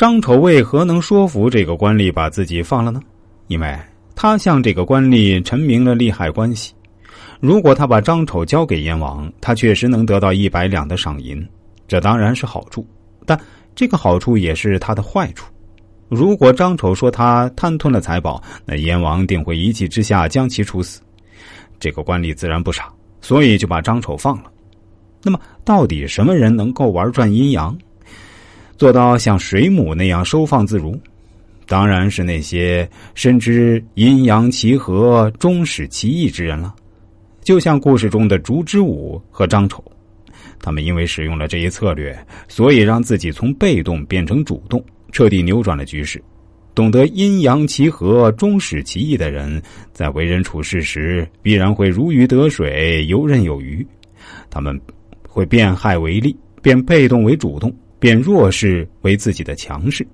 张丑为何能说服这个官吏把自己放了呢？因为他向这个官吏陈明了利害关系。如果他把张丑交给燕王，他确实能得到一百两的赏银，这当然是好处。但这个好处也是他的坏处。如果张丑说他贪吞了财宝，那燕王定会一气之下将其处死。这个官吏自然不傻，所以就把张丑放了。那么，到底什么人能够玩转阴阳，做到像水母那样收放自如？当然是那些深知阴阳其和、终始其意之人了。就像故事中的烛之武和张丑。他们因为使用了这一策略，所以让自己从被动变成主动，彻底扭转了局势。懂得阴阳其和、终始其意的人，在为人处事时必然会如鱼得水、游刃有余。他们会变害为利，变被动为主动，变弱势为自己的强势，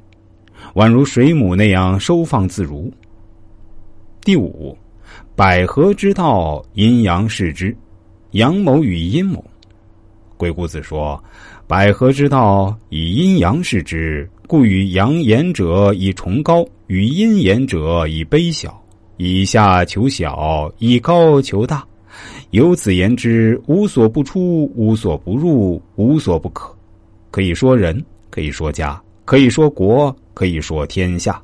宛如水母那样收放自如。第五，百合之道，阴阳视之，阳谋与阴谋。鬼谷子说：“百合之道，以阴阳视之，故与阳言者以崇高，与阴言者以卑小，以下求小，以高求大。由此言之，无所不出，无所不入，无所不可。可以说人，可以说家，可以说国，可以说天下。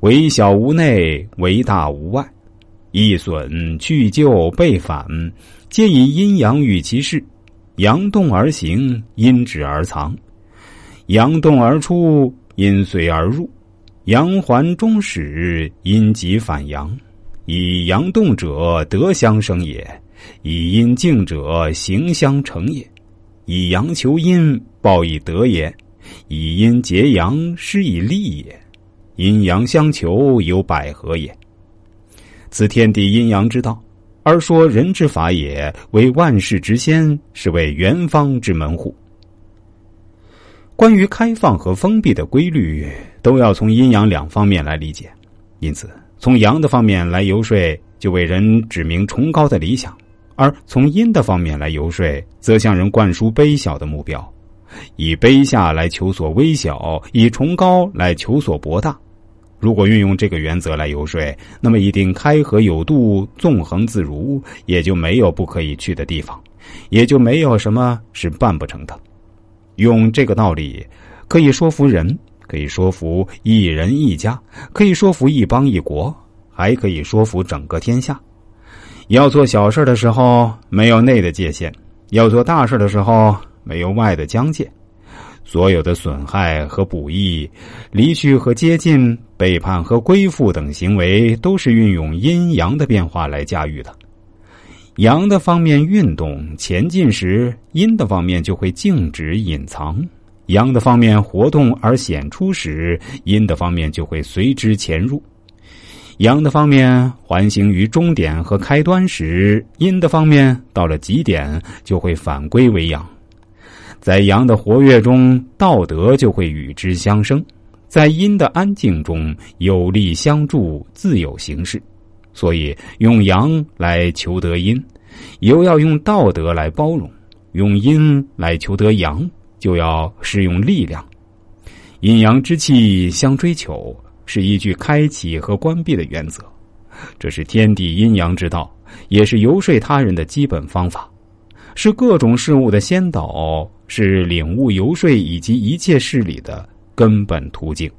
为小无内，为大无外。易损去旧备反，皆以阴阳与其事。”阳动而行，阴止而藏；阳动而出，阴随而入；阳还终始，阴极反阳。以阳动者德相生也，以阴静者行相成也。以阳求阴，报以德也；以阴结阳，施以利也。阴阳相求，有百合也。此天地阴阳之道。而说人之法也，为万世之先，是为元方之门户。关于开放和封闭的规律，都要从阴阳两方面来理解。因此，从阳的方面来游说，就为人指明崇高的理想；而从阴的方面来游说，则向人灌输卑小的目标，以卑下来求索微小，以崇高来求索博大。如果运用这个原则来游说，那么一定开合有度，纵横自如，也就没有不可以去的地方，也就没有什么是办不成的。用这个道理，可以说服人，可以说服一人一家，可以说服一邦一国，还可以说服整个天下。要做小事的时候，没有内的界限；要做大事的时候，没有外的疆界。所有的损害和补益、离去和接近、背叛和归附等行为，都是运用阴阳的变化来驾驭的。阳的方面运动前进时，阴的方面就会静止隐藏；阳的方面活动而显出时，阴的方面就会随之潜入。阳的方面环行于终点和开端时，阴的方面到了极点就会反归为阳。在阳的活跃中，道德就会与之相生；在阴的安静中，有力相助，自有形式。所以，用阳来求得阴，又要用道德来包容；用阴来求得阳，就要适用力量。阴阳之气相追求，是依据开启和关闭的原则。这是天地阴阳之道，也是游说他人的基本方法。是各种事物的先导，是领悟游说以及一切事理的根本途径。